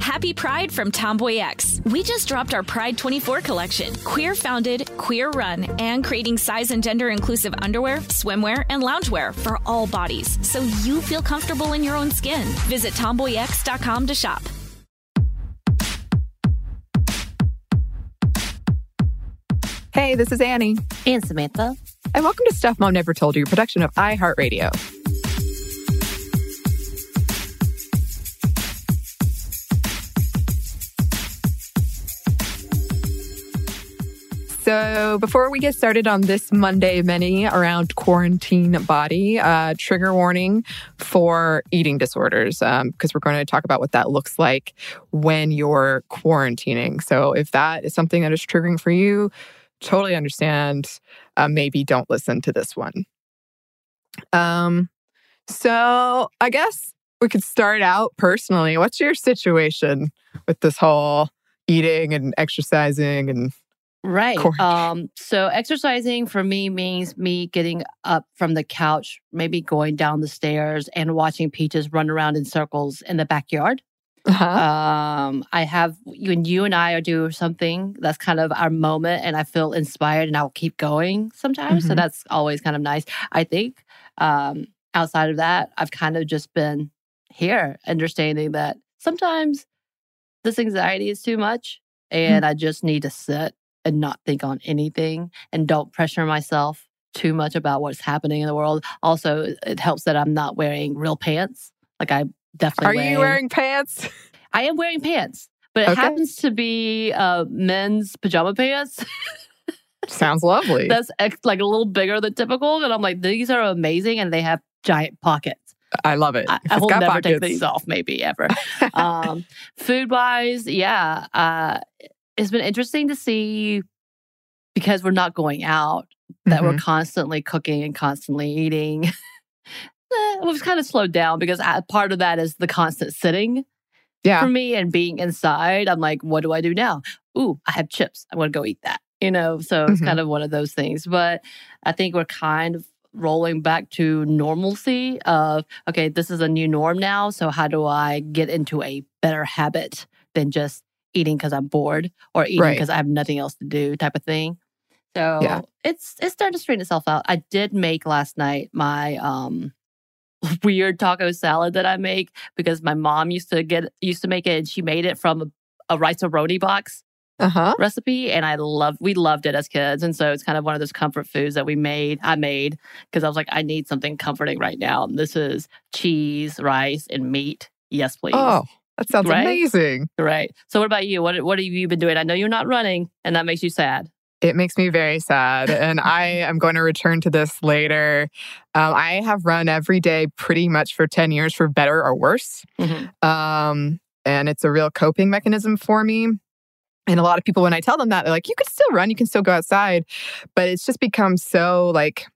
Happy Pride from Tomboy X. We just dropped our Pride 24 collection. Queer founded, queer run, and creating size and gender inclusive underwear, swimwear, and loungewear for all bodies so you feel comfortable in your own skin. Visit tomboyx.com to shop. Hey, this is Annie. And Samantha. And welcome to Stuff Mom Never Told You, a production of iHeartRadio. So, before we get started on this Monday mini around quarantine body, uh, trigger warning for eating disorders, because um, we're going to talk about what that looks like when you're quarantining. So, if that is something that is triggering for you, totally understand. Uh, maybe don't listen to this one. Um, so, I guess we could start out personally. What's your situation with this whole eating and exercising and Right. Um, so exercising for me means me getting up from the couch, maybe going down the stairs and watching Peaches run around in circles in the backyard. Uh-huh. Um, I have when you and I are doing something that's kind of our moment, and I feel inspired, and I'll keep going sometimes. Mm-hmm. So that's always kind of nice. I think um, outside of that, I've kind of just been here, understanding that sometimes this anxiety is too much, and Mm. I just need to sit and not think on anything and don't pressure myself too much about what's happening in the world. Also, it helps that I'm not wearing real pants. Like I definitely Are you wearing pants? I am wearing pants, but it Okay. happens to be uh, men's pajama pants. Sounds lovely. That's ex- like a little bigger than typical, and I'm like, these are amazing, and they have giant pockets. I love it. I, I will never take these off, maybe ever. um, food wise, yeah, uh, it's been interesting to see because we're not going out that we're Mhm. constantly cooking and constantly eating. Eh, We've kind of slowed down because I, part of that is the constant sitting Yeah. for me and being inside. I'm like, what do I do now? Ooh, I have chips. I'm going to go eat that. You know, so it's Mhm. kind of one of those things. But I think we're kind of rolling back to normalcy of, okay, this is a new norm now. So how do I get into a better habit than just eating because I'm bored or eating Right. because I have nothing else to do type of thing? So Yeah. it's it's starting to straighten itself out. I did make last night my um weird taco salad that I make because my mom used to get used to make it and she made it from a, a rice roni box Uh huh. recipe and I loved we loved it as kids and so it's kind of one of those comfort foods that we made I made because I was like I need something comforting right now and this is cheese rice and meat yes please Oh, that sounds Right? amazing. right so what about you what what have you been doing I know you're not running and that makes you sad It makes me very sad. And I am going to return to this later. Um, I have run every day pretty much for 10 years for better or worse. Mhm. Um, and it's a real coping mechanism for me. And a lot of people, when I tell them that, they're like, you can still run, you can still go outside. But it's just become so like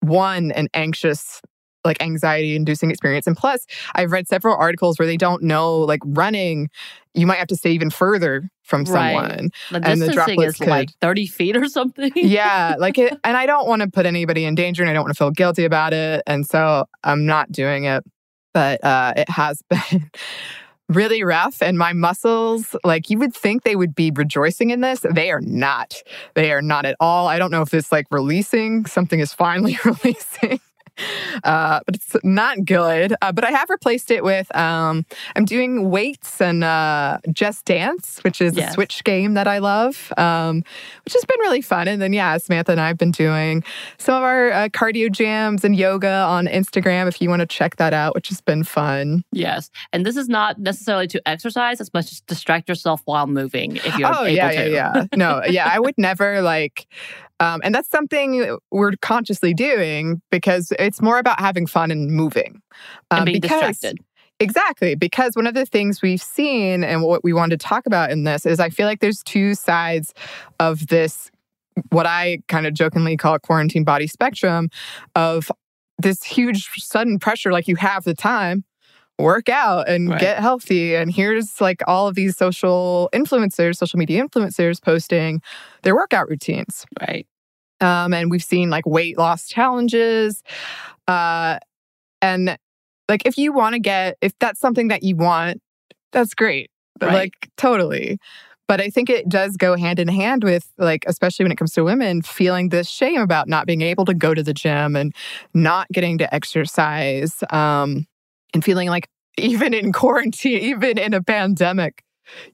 one, an anxious, like anxiety inducing experience. And plus, I've read several articles where they don't know like running, you might have to stay even further from Right. someone. the And the droplets is like 30 feet or something yeah, like it, and I don't want to put anybody in danger and I don't want to feel guilty about it. And so I'm not doing it. But uh, it has been really rough. And my muscles, like you would think they would be rejoicing in this. They are not. They are not at all. I don't know if it's like releasing, something is finally releasing. Uh, but it's not good. Uh, but I have replaced it with um, I'm doing weights and uh, Just Dance, which is Yes. a Switch game that I love, um, which has been really fun. And then yeah, Samantha and I have been doing some of our uh, cardio jams and yoga on Instagram. If you want to check that out, which has been fun. Yes. And this is not necessarily to exercise as much as distract yourself while moving if you're oh able yeah, to. yeah, yeah. No, yeah, I would never like, um, and that's something we're consciously doing because it's more about having fun and moving, um, And being because- distracted. Exactly, because one of the things we've seen and what we wanted to talk about in this is I feel like there's two sides of this, what I kind of jokingly call a quarantine body spectrum of this huge sudden pressure, like you have the time, work out and Right. get healthy. And here's like all of these social influencers, social media influencers posting their workout routines. Right. Um, and we've seen like weight loss challenges. Uh, and like, if you want to get, if that's something that you want, that's great. Right. Like, totally. But I think it does go hand in hand with, like, especially when it comes to women, feeling this shame about not being able to go to the gym and not getting to exercise um, and feeling like even in quarantine, even in a pandemic,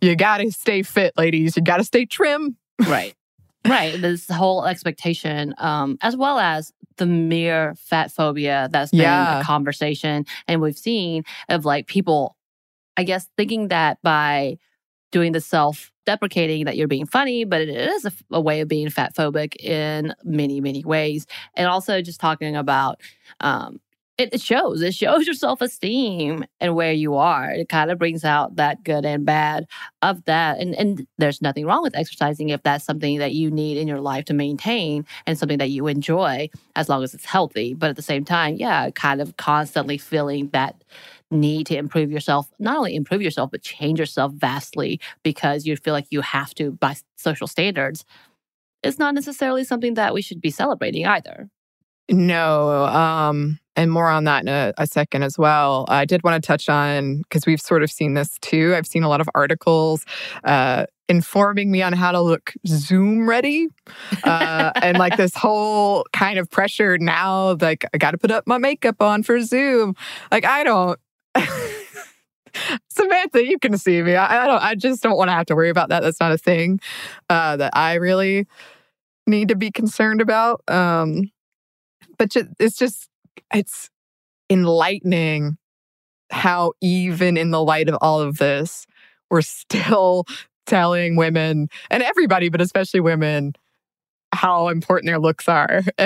you got to stay fit, ladies. You got to stay trim. Right. right. This whole expectation, um, as well as the mere fat phobia that's been Yeah. a conversation. And we've seen of like people, I guess, thinking that by doing the self deprecating that you're being funny, but it is a, a way of being fat phobic in many, many ways. And also just talking about, um, it, shows, it shows your self esteem and where you are. It kind of brings out that good and bad of that. And, and there's nothing wrong with exercising if that's something that you need in your life to maintain and something that you enjoy as long as it's healthy. But at the same time, yeah, kind of constantly feeling that need to improve yourself, not only improve yourself, but change yourself vastly because you feel like you have to by social standards. It's not necessarily something that we should be celebrating either. No, um, and more on that in a, a second as well. I did want to touch on because we've sort of seen this too. I've seen a lot of articles uh, informing me on how to look Zoom ready, uh, and like this whole kind of pressure now. Like I got to put up my makeup on for Zoom. Like I don't. Samantha, you can see me. I, I don't. I just don't want to have to worry about that. That's not a thing uh, that I really need to be concerned about. Um, but it's just it's enlightening how even in the light of all of this we're still telling women and everybody but especially women how important their looks are.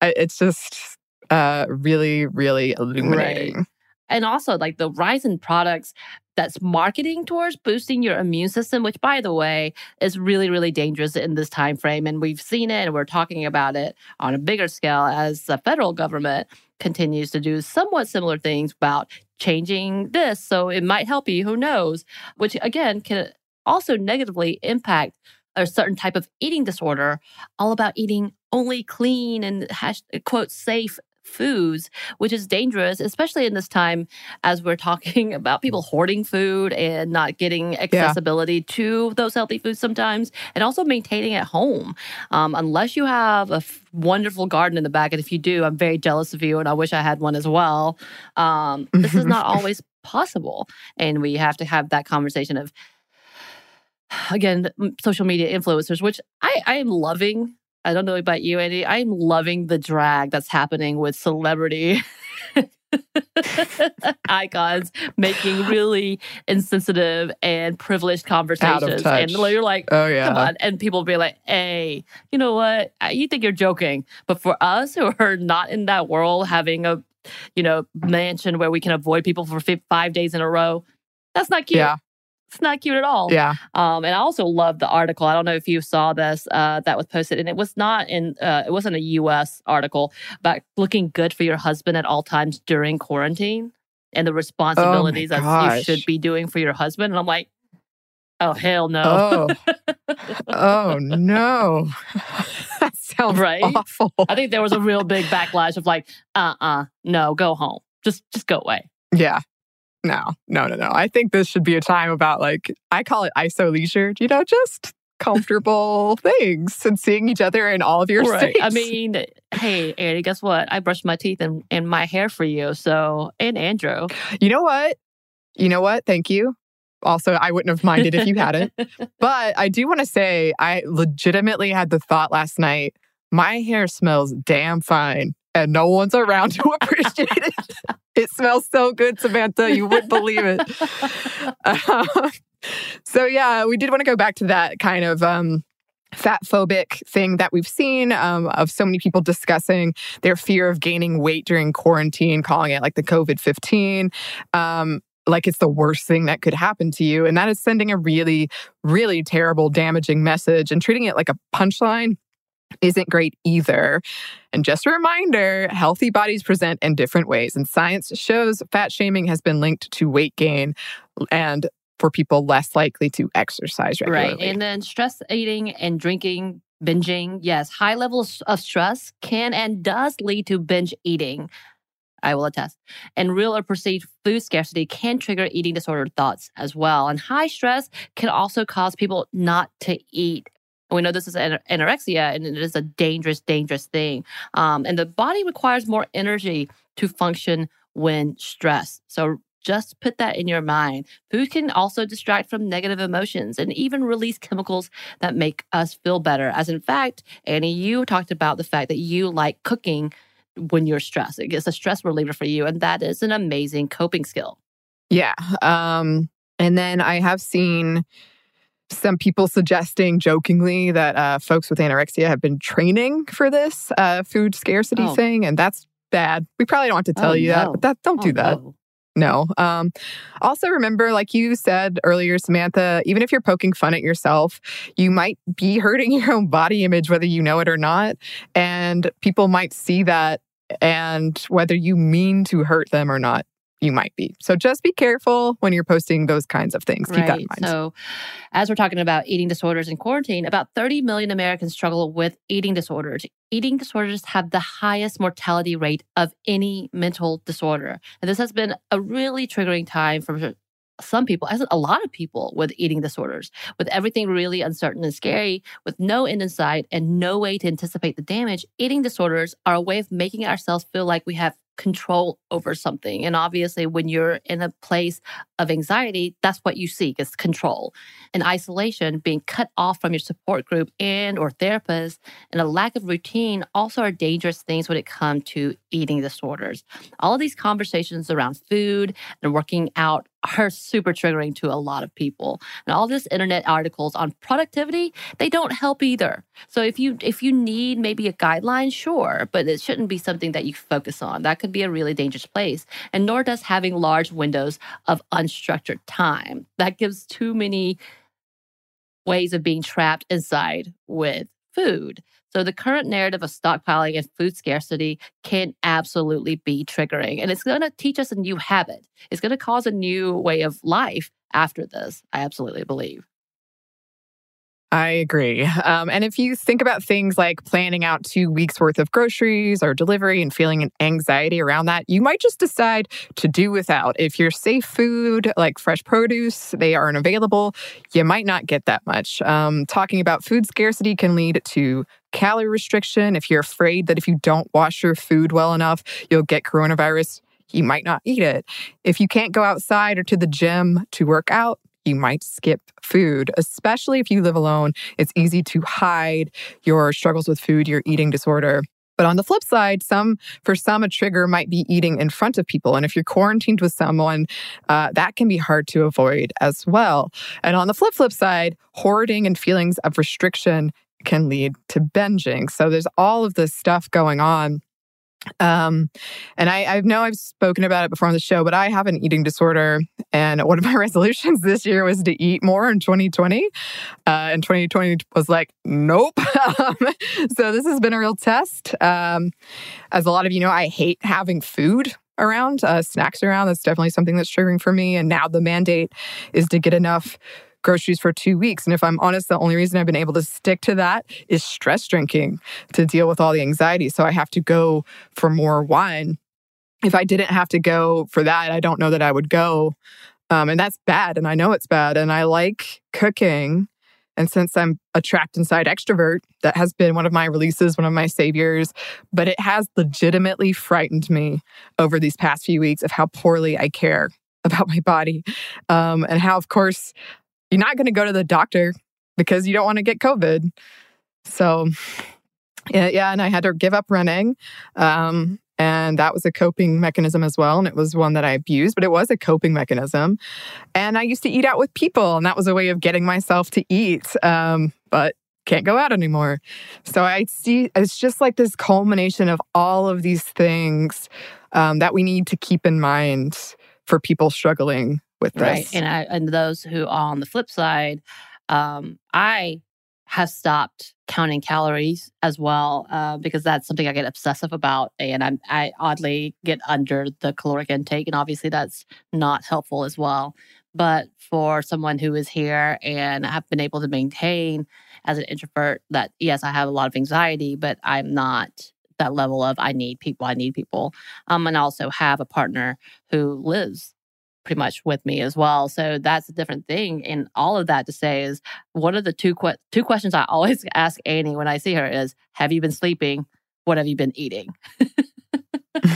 And it's just uh really really illuminating and also like the rise in products that's marketing towards boosting your immune system which by the way is really really dangerous in this time frame and we've seen it and we're talking about it on a bigger scale as the federal government continues to do somewhat similar things about changing this. So it might help you who knows? Which again can also negatively impact a certain type of eating disorder all about eating only clean and hash, quote safe foods, which is dangerous, especially in this time as we're talking about people hoarding food and not getting accessibility to those healthy foods sometimes, and also maintaining at home. Um, unless you have a f- wonderful garden in the back, and if you do, I'm very jealous of you, and I wish I had one as well. Um, this is not always possible, and we have to have that conversation of. Again, social media influencers, which I, I am loving I don't know about you, Annie. I'm loving the drag that's happening with celebrity icons making really insensitive and privileged conversations. And you're like, oh yeah come on. And people be like, hey, you know what? You think you're joking. But for us who are not in that world, having a you know mansion where we can avoid people for five days in a row, that's not cute. yeah It's not cute at all. yeah Um, and I also love the article. I don't know if you saw this uh, that was posted, and it was not in. Uh, it wasn't a U.S. article about looking good for your husband at all times during quarantine and the responsibilities that you should be doing for your husband. And I'm like, oh hell no! oh oh no that sounds Right? awful I think there was a real big backlash of like, uh, uh no, go home, just just go away. Yeah. No, no, no, no. I think this should be a time about like I call it iso leisure. You know, just comfortable things and seeing each other in all of your Right. I mean, hey, Annie, guess what? I brushed my teeth and, and my hair for you. So, and Andrew. you know what? You know what? Thank you. Also, I wouldn't have minded if you hadn't. But I do want to say, I legitimately had the thought last night my hair smells damn fine, and no one's around to appreciate it. It smells so good, Samantha. You wouldn't believe it. Um, so, yeah, we did want to go back to that kind of. Um, Fat phobic thing that we've seen um, of so many people discussing their fear of gaining weight during quarantine, calling it like the COVID 15. Um, like it's the worst thing that could happen to you. And that is sending a really, really terrible, damaging message and treating it like a punchline isn't great either. And just a reminder healthy bodies present in different ways. And science shows fat shaming has been linked to weight gain and for people less likely to exercise regularly. Right. And then stress eating and drinking, binging. Yes, high levels of stress can and does lead to binge eating. I will attest. And real or perceived food scarcity can trigger eating disorder thoughts as well. And high stress can also cause people not to eat. And we know this is an- anorexia and it is a dangerous, dangerous thing. Um, and the body requires more energy to function when stressed. So just put that in your mind. Food can also distract from negative emotions and even release chemicals that make us feel better. As in fact, Annie, you talked about the fact that you like cooking when you're stressed. It's a stress reliever for you, and that is an amazing coping skill. Yeah. Um, and then I have seen some people suggesting jokingly that uh, folks with anorexia have been training for this uh, food scarcity Oh. thing, and that's bad. We probably don't have to tell Oh, you that, but that don't Oh, do that. no. No. Um, also, remember, like you said earlier, Samantha, even if you're poking fun at yourself, you might be hurting your own body image, whether you know it or not. And people might see that. And whether you mean to hurt them or not, you might be. So just be careful when you're posting those kinds of things. Keep that in mind. So, as we're talking about eating disorders in quarantine, about 30 million Americans struggle with eating disorders. Eating disorders have the highest mortality rate of any mental disorder. And this has been a really triggering time for some people, as a lot of people with eating disorders, with everything really uncertain and scary, with no end in sight and no way to anticipate the damage. Eating disorders are a way of making ourselves feel like we have control over something. And obviously, when you're in a place of anxiety, that's what you seek is control. And isolation, being cut off from your support group and or therapist, and a lack of routine also are dangerous things when it comes to eating disorders. All of these conversations around food and working out are super triggering to a lot of people. And all this internet articles on productivity, they don't help either. So if you if you need maybe a guideline, sure, but it shouldn't be something that you focus on. That could be a really dangerous place. And nor does having large windows of unstructured time. That gives too many ways of being trapped inside with food. So the current narrative of stockpiling and food scarcity can absolutely be triggering. And it's going to teach us a new habit. It's going to cause a new way of life after this, I absolutely believe. I agree. Um, and if you think about things like planning out two weeks worth of groceries or delivery and feeling an anxiety around that, you might just decide to do without. If you're safe food like fresh produce, they aren't available, you might not get that much. Um, talking about food scarcity can lead to calorie restriction. If you're afraid that if you don't wash your food well enough, you'll get coronavirus, you might not eat it. If you can't go outside or to the gym to work out, you might skip food, especially if you live alone. It's easy to hide your struggles with food, your eating disorder. But on the flip side, some for some a trigger might be eating in front of people, and if you're quarantined with someone, uh, that can be hard to avoid as well. And on the flip flip side, hoarding and feelings of restriction can lead to binging. So there's all of this stuff going on. Um, and I, I know I've spoken about it before on the show, but I have an eating disorder. And one of my resolutions this year was to eat more in 2020. Uh, and 2020 was like, nope. So this has been a real test. Um, as a lot of you know, I hate having food around, uh, snacks around. That's definitely something that's triggering for me. And now the mandate is to get enough groceries for two weeks. And if I'm honest, the only reason I've been able to stick to that is stress drinking to deal with all the anxiety. So I have to go for more wine. If I didn't have to go for that, I don't know that I would go. Um, and that's bad. And I know it's bad. And I like cooking. And since I'm a trapped inside extrovert, that has been one of my releases, one of my saviors. But it has legitimately frightened me over these past few weeks of how poorly I care about my body. Um, and how, of course, you're not going to go to the doctor because you don't want to get COVID. So, yeah, and I had to give up running. Um, and that was a coping mechanism as well. And it was one that I abused, but it was a coping mechanism. And I used to eat out with people, and that was a way of getting myself to eat. Um, but can't go out anymore. So I see it's just like this culmination of all of these things um, that we need to keep in mind for people struggling with this. Right. And I, and those who are on the flip side, um, I have stopped counting calories as well uh, because that's something I get obsessive about, and I'm, I oddly get under the caloric intake, and obviously that's not helpful as well. But for someone who is here and have been able to maintain as an introvert, that yes, I have a lot of anxiety, but I'm not that level of I need people, I need people, um, and also have a partner who lives pretty much with me as well. So that's a different thing. And all of that to say is one of the two que- two questions I always ask Annie when I see her is, "Have you been sleeping? What have you been eating?"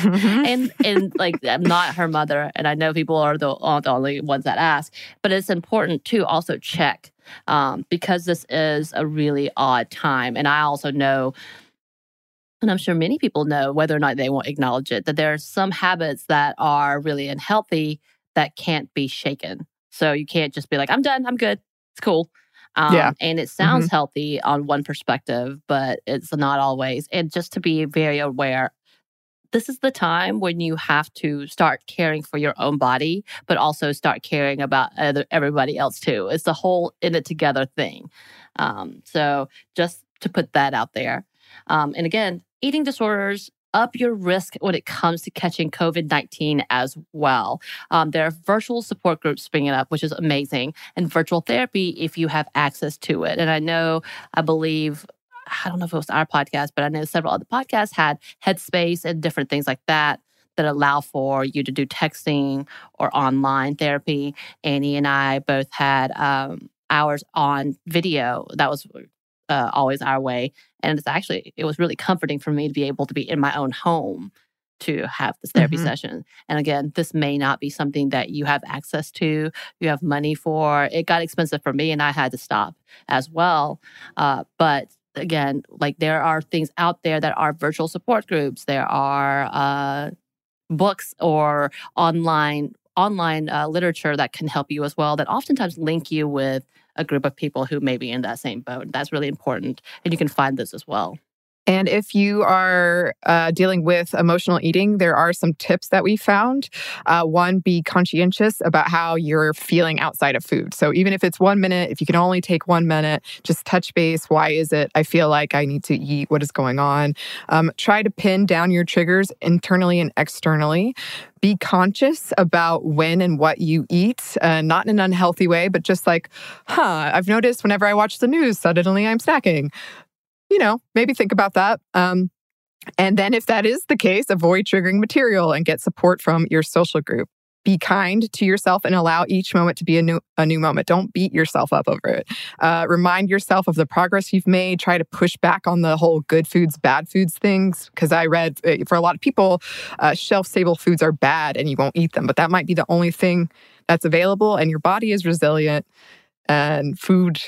and and like I'm not her mother, and I know people are the, the only ones that ask, but it's important to also check um, because this is a really odd time, and I also know and I'm sure many people know, whether or not they won't acknowledge it, that there are some habits that are really unhealthy that can't be shaken. So you can't just be like, I'm done, I'm good, it's cool. Um, yeah. And it sounds mm-hmm. healthy on one perspective, but it's not always. And just to be very aware, this is the time when you have to start caring for your own body, but also start caring about other, everybody else too. It's the whole in it together thing. Um, so just to put that out there. Um, and again, eating disorders up your risk when it comes to catching COVID 19 as well. Um, there are virtual support groups springing up, which is amazing, and virtual therapy if you have access to it. And I know, I believe, I don't know if it was our podcast, but I know several other podcasts had Headspace and different things like that that allow for you to do texting or online therapy. Annie and I both had um, hours on video. That was uh, always our way. And it's actually, it was really comforting for me to be able to be in my own home to have this therapy mm-hmm. session. And again, this may not be something that you have access to, you have money for. It got expensive for me and I had to stop as well. Uh, but again, like there are things out there that are virtual support groups, there are uh, books or online online uh, literature that can help you as well that oftentimes link you with a group of people who may be in that same boat. That's really important. And you can find this as well. And if you are uh, dealing with emotional eating, there are some tips that we found. Uh, one, be conscientious about how you're feeling outside of food. So even if it's one minute, if you can only take one minute, just touch base. Why is it I feel like I need to eat? What is going on? Um, try to pin down your triggers internally and externally be conscious about when and what you eat, uh, not in an unhealthy way, but just like, huh, I've noticed whenever I watch the news, suddenly I'm snacking. You know, maybe think about that. Um, and then, if that is the case, avoid triggering material and get support from your social group be kind to yourself and allow each moment to be a new a new moment. Don't beat yourself up over it. Uh, remind yourself of the progress you've made. Try to push back on the whole good foods, bad foods things. Because I read uh, for a lot of people, uh, shelf stable foods are bad and you won't eat them. But that might be the only thing that's available, and your body is resilient. And food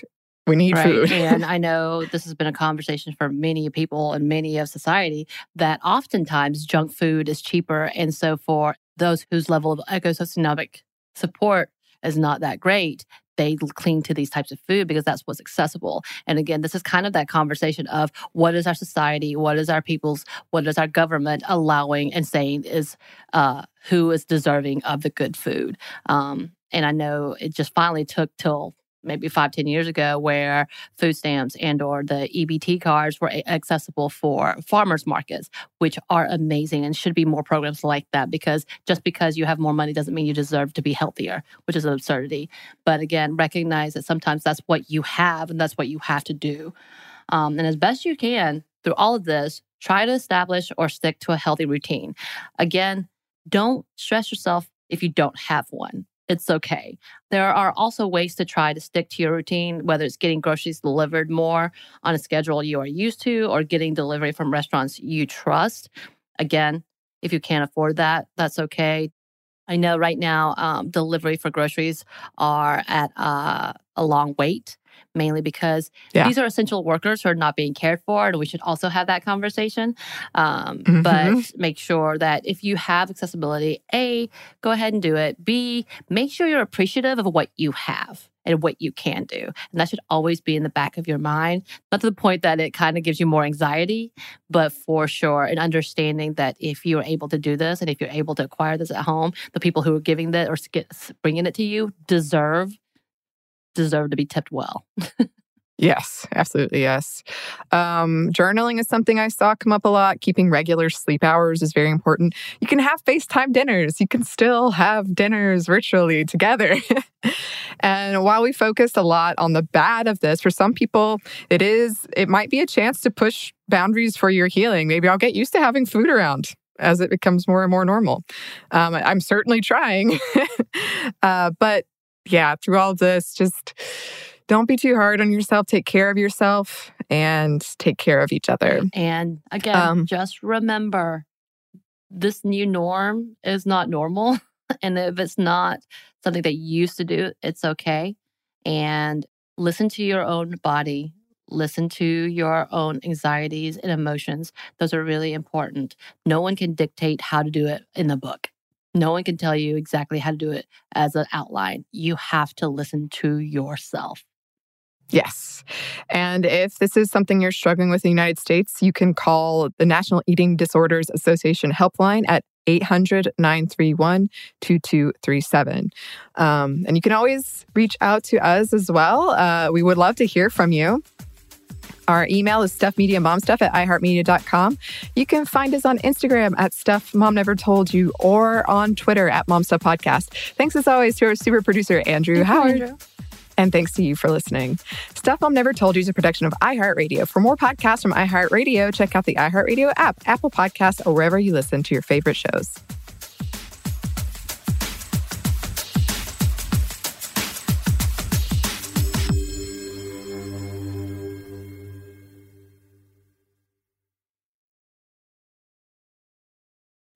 we need right. food. and I know this has been a conversation for many people and many of society that oftentimes junk food is cheaper. And so for those whose level of ecosystemic support is not that great, they cling to these types of food because that's what's accessible. And again, this is kind of that conversation of what is our society, what is our people's, what is our government allowing and saying is uh, who is deserving of the good food. Um, and I know it just finally took till maybe five ten years ago where food stamps and or the EBT cards were accessible for farmers markets, which are amazing and should be more programs like that because just because you have more money doesn't mean you deserve to be healthier, which is an absurdity. But again, recognize that sometimes that's what you have and that's what you have to do. Um, and as best you can through all of this, try to establish or stick to a healthy routine. Again, don't stress yourself if you don't have one it's okay. There are also ways to try to stick to your routine, whether it's getting groceries delivered more on a schedule you are used to or getting delivery from restaurants you trust. Again, if you can't afford that, that's okay. I know right now um, delivery for groceries are at uh, a long wait mainly because yeah. these are essential workers who are not being cared for. And we should also have that conversation. Um, mm-hmm. But make sure that if you have accessibility, A, go ahead and do it. B, make sure you're appreciative of what you have and what you can do. And that should always be in the back of your mind, not to the point that it kind of gives you more anxiety, but for sure, an understanding that if you're able to do this and if you're able to acquire this at home, the people who are giving that or bringing it to you deserve deserve to be tipped well. Yes, absolutely. Yes. Um, journaling is something I saw come up a lot. Keeping regular sleep hours is very important. You can have FaceTime dinners. You can still have dinners virtually together. and while we focused a lot on the bad of this, for some people, it is, it might be a chance to push boundaries for your healing. Maybe I'll get used to having food around as it becomes more and more normal. Um, I'm certainly trying. uh, but yeah, through all this, just don't be too hard on yourself. Take care of yourself and take care of each other. And again, um, just remember this new norm is not normal. and if it's not something that you used to do, it's okay. And listen to your own body, listen to your own anxieties and emotions. Those are really important. No one can dictate how to do it in the book. No one can tell you exactly how to do it as an outline. You have to listen to yourself. Yes. And if this is something you're struggling with in the United States, you can call the National Eating Disorders Association helpline at 800 931 2237. Um, and you can always reach out to us as well. Uh, we would love to hear from you. Our email is stuffmediamomstuff at iheartmedia.com. You can find us on Instagram at Stuff Mom Never Told You or on Twitter at Mom Stuff Podcast. Thanks as always to our super producer, Andrew Thank Howard. Andrew. And thanks to you for listening. Stuff Mom Never Told You is a production of iHeartRadio. For more podcasts from iHeartRadio, check out the iHeartRadio app, Apple Podcasts, or wherever you listen to your favorite shows.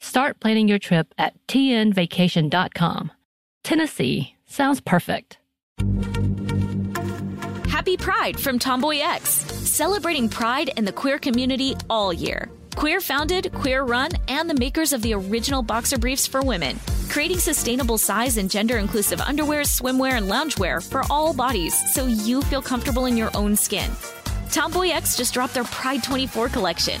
Start planning your trip at tnvacation.com. Tennessee sounds perfect. Happy Pride from Tomboy X, celebrating pride and the queer community all year. Queer founded, queer run, and the makers of the original boxer briefs for women, creating sustainable size and gender inclusive underwear, swimwear, and loungewear for all bodies so you feel comfortable in your own skin. Tomboy X just dropped their Pride 24 collection.